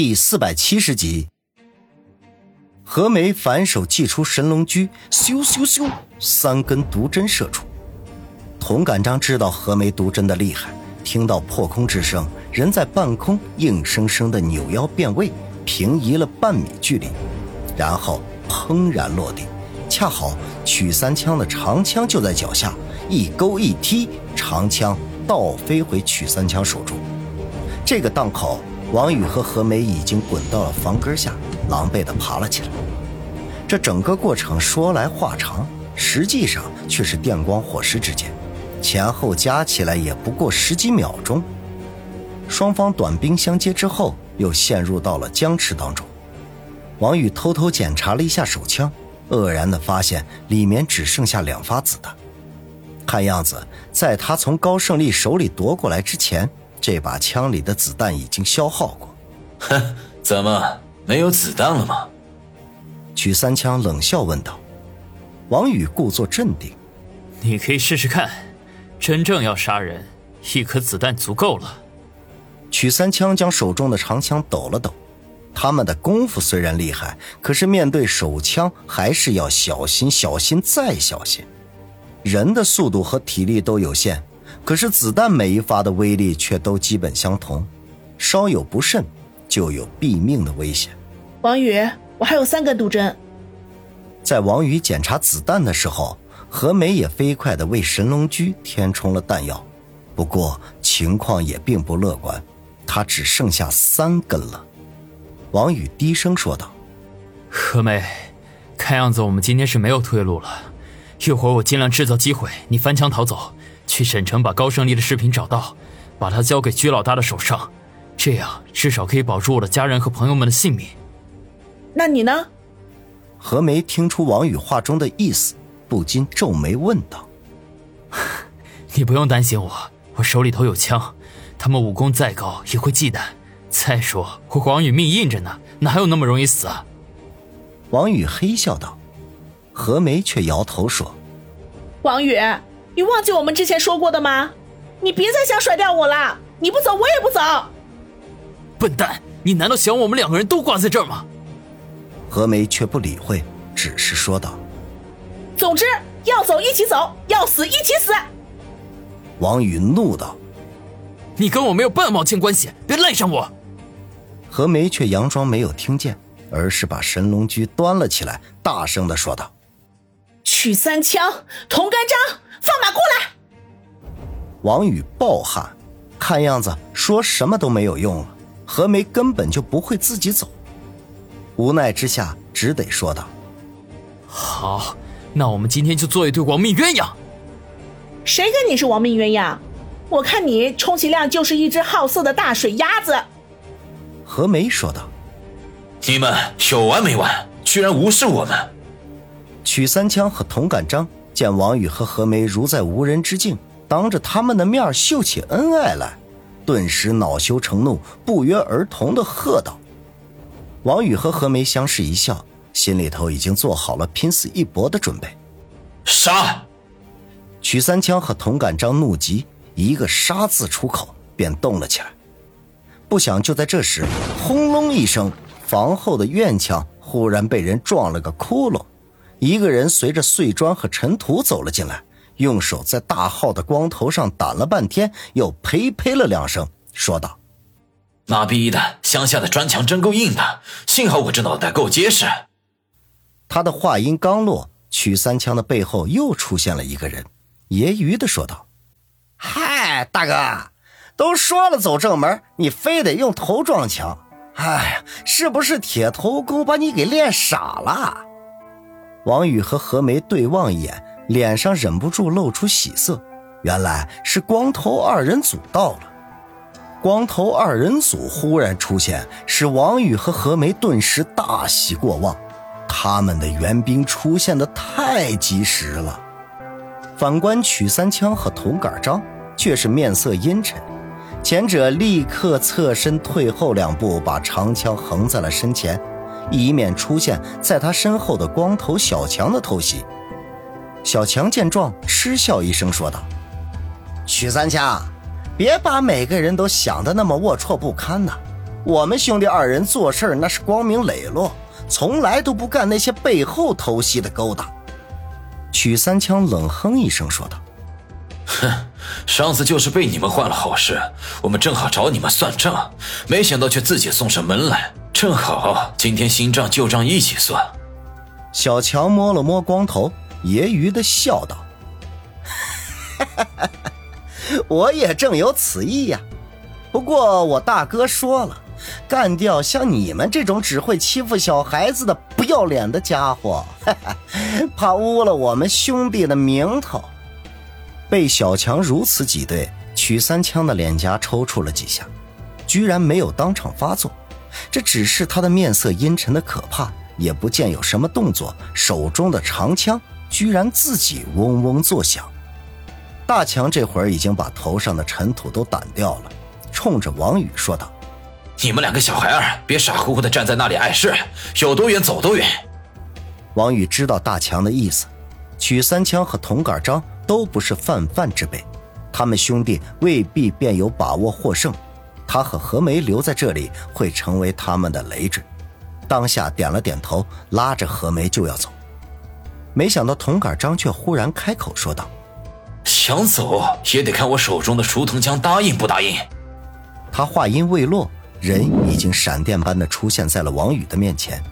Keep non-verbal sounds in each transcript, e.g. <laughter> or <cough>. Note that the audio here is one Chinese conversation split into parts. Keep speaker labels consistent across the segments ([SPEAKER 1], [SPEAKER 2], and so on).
[SPEAKER 1] 第四百七十集，何梅反手祭出神龙驹，咻咻咻，三根毒针射出。童感章知道何梅毒针的厉害，听到破空之声，人在半空硬生生的扭腰变位，平移了半米距离，然后砰然落地。恰好曲三枪的长枪就在脚下，一勾一踢，长枪倒飞回曲三枪手中。这个档口。王宇和何梅已经滚到了房根下，狼狈地爬了起来。这整个过程说来话长，实际上却是电光火石之间，前后加起来也不过十几秒钟。双方短兵相接之后，又陷入到了僵持当中。王宇偷偷检查了一下手枪，愕然地发现里面只剩下两发子弹。看样子，在他从高胜利手里夺过来之前。这把枪里的子弹已经消耗过，
[SPEAKER 2] 哼，怎么没有子弹了吗？
[SPEAKER 1] 曲三枪冷笑问道。王宇故作镇定：“
[SPEAKER 3] 你可以试试看，真正要杀人，一颗子弹足够了。”
[SPEAKER 1] 曲三枪将手中的长枪抖了抖，他们的功夫虽然厉害，可是面对手枪还是要小心、小心再小心。人的速度和体力都有限。可是子弹每一发的威力却都基本相同，稍有不慎就有毙命的危险。
[SPEAKER 4] 王宇，我还有三根毒针。
[SPEAKER 1] 在王宇检查子弹的时候，何梅也飞快地为神龙驹填充了弹药，不过情况也并不乐观，他只剩下三根了。王宇低声说道：“
[SPEAKER 3] 何梅，看样子我们今天是没有退路了。一会儿我尽量制造机会，你翻墙逃走。”去省城把高胜利的视频找到，把他交给居老大的手上，这样至少可以保住我的家人和朋友们的性命。
[SPEAKER 4] 那你呢？
[SPEAKER 1] 何梅听出王宇话中的意思，不禁皱眉问道：“
[SPEAKER 3] 你不用担心我，我手里头有枪，他们武功再高也会忌惮。再说我王宇命硬着呢，哪有那么容易死啊？”
[SPEAKER 1] 王宇嘿笑道，何梅却摇头说：“
[SPEAKER 4] 王宇。”你忘记我们之前说过的吗？你别再想甩掉我了！你不走，我也不走。
[SPEAKER 3] 笨蛋，你难道想我们两个人都挂在这儿吗？
[SPEAKER 1] 何梅却不理会，只是说道：“
[SPEAKER 4] 总之，要走一起走，要死一起死。”
[SPEAKER 1] 王宇怒道：“
[SPEAKER 3] 你跟我没有半毛钱关系，别赖上我！”
[SPEAKER 1] 何梅却佯装没有听见，而是把神龙驹端了起来，大声的说道：“
[SPEAKER 4] 曲三枪，童干章。”放马过来！
[SPEAKER 1] 王宇暴喊，看样子说什么都没有用了。何梅根本就不会自己走，无奈之下只得说道：“
[SPEAKER 3] 好，那我们今天就做一对亡命鸳鸯。”
[SPEAKER 4] 谁跟你是亡命鸳鸯？我看你充其量就是一只好色的大水鸭子。”
[SPEAKER 1] 何梅说道：“
[SPEAKER 2] 你们有完没完？居然无视我们！”
[SPEAKER 1] 曲三枪和童感章。见王宇和何梅如在无人之境，当着他们的面秀起恩爱来，顿时恼羞成怒，不约而同的喝道：“王宇和何梅相视一笑，心里头已经做好了拼死一搏的准备。”
[SPEAKER 2] 杀！
[SPEAKER 1] 曲三枪和童感章怒极，一个“杀”字出口，便动了起来。不想就在这时，轰隆一声，房后的院墙忽然被人撞了个窟窿。一个人随着碎砖和尘土走了进来，用手在大号的光头上掸了半天，又呸呸了两声，说道：“
[SPEAKER 2] 妈逼的，乡下的砖墙真够硬的，幸好我这脑袋够结实。”
[SPEAKER 1] 他的话音刚落，曲三枪的背后又出现了一个人，揶揄的说道：“嗨，大哥，都说了走正门，你非得用头撞墙，哎呀，是不是铁头功把你给练傻了？”王宇和何梅对望一眼，脸上忍不住露出喜色。原来是光头二人组到了。光头二人组忽然出现，使王宇和何梅顿时大喜过望。他们的援兵出现的太及时了。反观曲三枪和童杆张，却是面色阴沉。前者立刻侧身退后两步，把长枪横在了身前。以免出现在他身后的光头小强的偷袭。小强见状，嗤笑一声，说道：“许三枪，别把每个人都想的那么龌龊不堪呐！我们兄弟二人做事那是光明磊落，从来都不干那些背后偷袭的勾当。曲三枪冷哼一声说道：“
[SPEAKER 2] 哼，<laughs> 上次就是被你们坏了好事，我们正好找你们算账，没想到却自己送上门来。正好今天新账旧账一起算。”
[SPEAKER 1] 小强摸了摸光头，揶揄的笑道：“ <laughs> 我也正有此意呀，不过我大哥说了。”干掉像你们这种只会欺负小孩子的不要脸的家伙，<laughs> 怕污了我们兄弟的名头。被小强如此挤兑，曲三枪的脸颊抽搐了几下，居然没有当场发作，这只是他的面色阴沉的可怕，也不见有什么动作，手中的长枪居然自己嗡嗡作响。大强这会儿已经把头上的尘土都掸掉了，冲着王宇说道。
[SPEAKER 2] 你们两个小孩儿，别傻乎乎的站在那里碍事，有多远走多远。
[SPEAKER 1] 王宇知道大强的意思，曲三枪和铜杆章都不是泛泛之辈，他们兄弟未必便有把握获胜。他和何梅留在这里会成为他们的累赘。当下点了点头，拉着何梅就要走，没想到铜杆张却忽然开口说道：“
[SPEAKER 2] 想走也得看我手中的熟藤枪答应不答应。”
[SPEAKER 1] 他话音未落。人已经闪电般的出现在了王宇的面前，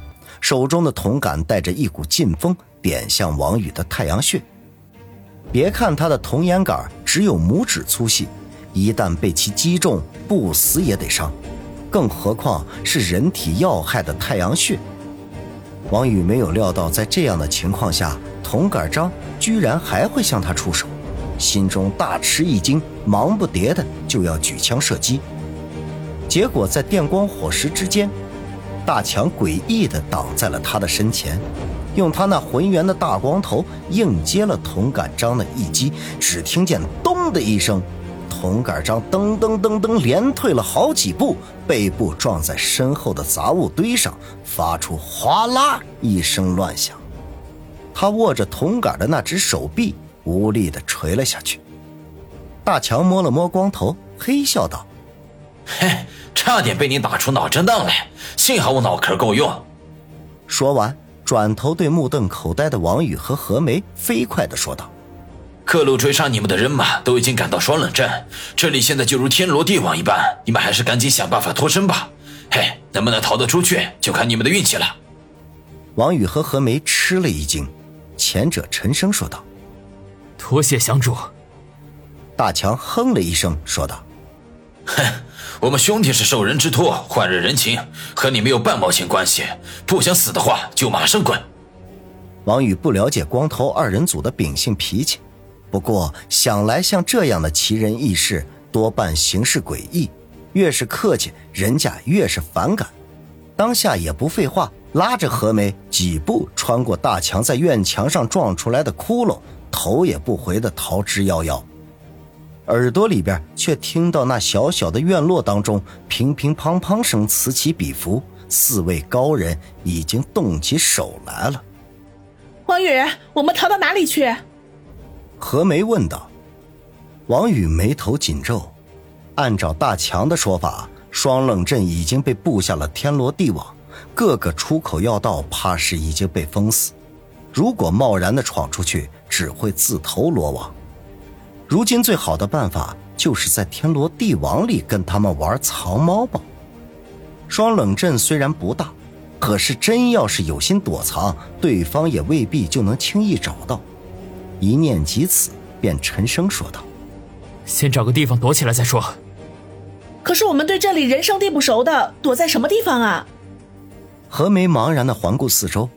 [SPEAKER 1] 手中的铜杆带着一股劲风，点向王宇的太阳穴。别看他的铜烟杆只有拇指粗细，一旦被其击中，不死也得伤，更何况是人体要害的太阳穴。王宇没有料到，在这样的情况下，铜杆章居然还会向他出手，心中大吃一惊，忙不迭的就要举枪射击。结果在电光火石之间，大强诡异地挡在了他的身前，用他那浑圆的大光头硬接了铜杆章的一击。只听见“咚”的一声，铜杆章噔噔噔噔连退了好几步，背部撞在身后的杂物堆上，发出哗啦一声乱响。他握着铜杆的那只手臂无力地垂了下去。大强摸了摸光头，嘿笑道。
[SPEAKER 2] 嘿，差点被你打出脑震荡来，幸好我脑壳够用。
[SPEAKER 1] 说完，转头对目瞪口呆的王宇和何梅飞快地说道：“
[SPEAKER 2] 各路追杀你们的人马都已经赶到双冷镇，这里现在就如天罗地网一般，你们还是赶紧想办法脱身吧。嘿，能不能逃得出去，就看你们的运气了。”
[SPEAKER 1] 王宇和何梅吃了一惊，前者沉声说道：“
[SPEAKER 3] 多谢祥主。”
[SPEAKER 1] 大强哼了一声说道：“
[SPEAKER 2] 哼。”我们兄弟是受人之托，换人人情，和你没有半毛钱关系。不想死的话，就马上滚。
[SPEAKER 1] 王宇不了解光头二人组的秉性脾气，不过想来像这样的奇人异事，多半行事诡异，越是客气，人家越是反感。当下也不废话，拉着何梅几步穿过大墙，在院墙上撞出来的窟窿，头也不回的逃之夭夭。耳朵里边却听到那小小的院落当中乒乒乓乓声此起彼伏，四位高人已经动起手来了。
[SPEAKER 4] 王宇，我们逃到哪里去？
[SPEAKER 1] 何梅问道。王宇眉头紧皱，按照大强的说法，双冷镇已经被布下了天罗地网，各个出口要道怕是已经被封死，如果贸然的闯出去，只会自投罗网。如今最好的办法就是在天罗地网里跟他们玩藏猫吧。双冷阵虽然不大，可是真要是有心躲藏，对方也未必就能轻易找到。一念及此，便沉声说道：“
[SPEAKER 3] 先找个地方躲起来再说。”
[SPEAKER 4] 可是我们对这里人生地不熟的，躲在什么地方啊？
[SPEAKER 1] 何梅茫然的环顾四周，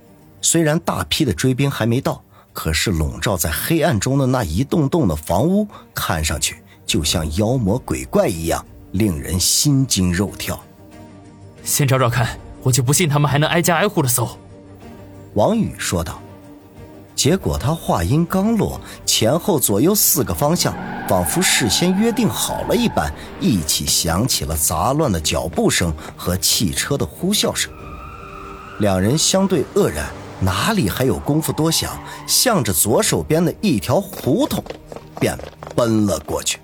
[SPEAKER 1] 虽然大批的追兵还没到。可是笼罩在黑暗中的那一栋栋的房屋，看上去就像妖魔鬼怪一样，令人心惊肉跳。
[SPEAKER 3] 先找找看，我就不信他们还能挨家挨户的搜。”
[SPEAKER 1] 王宇说道。结果他话音刚落，前后左右四个方向，仿佛事先约定好了一般，一起响起了杂乱的脚步声和汽车的呼啸声。两人相对愕然。哪里还有功夫多想？向着左手边的一条胡同，便奔了过去。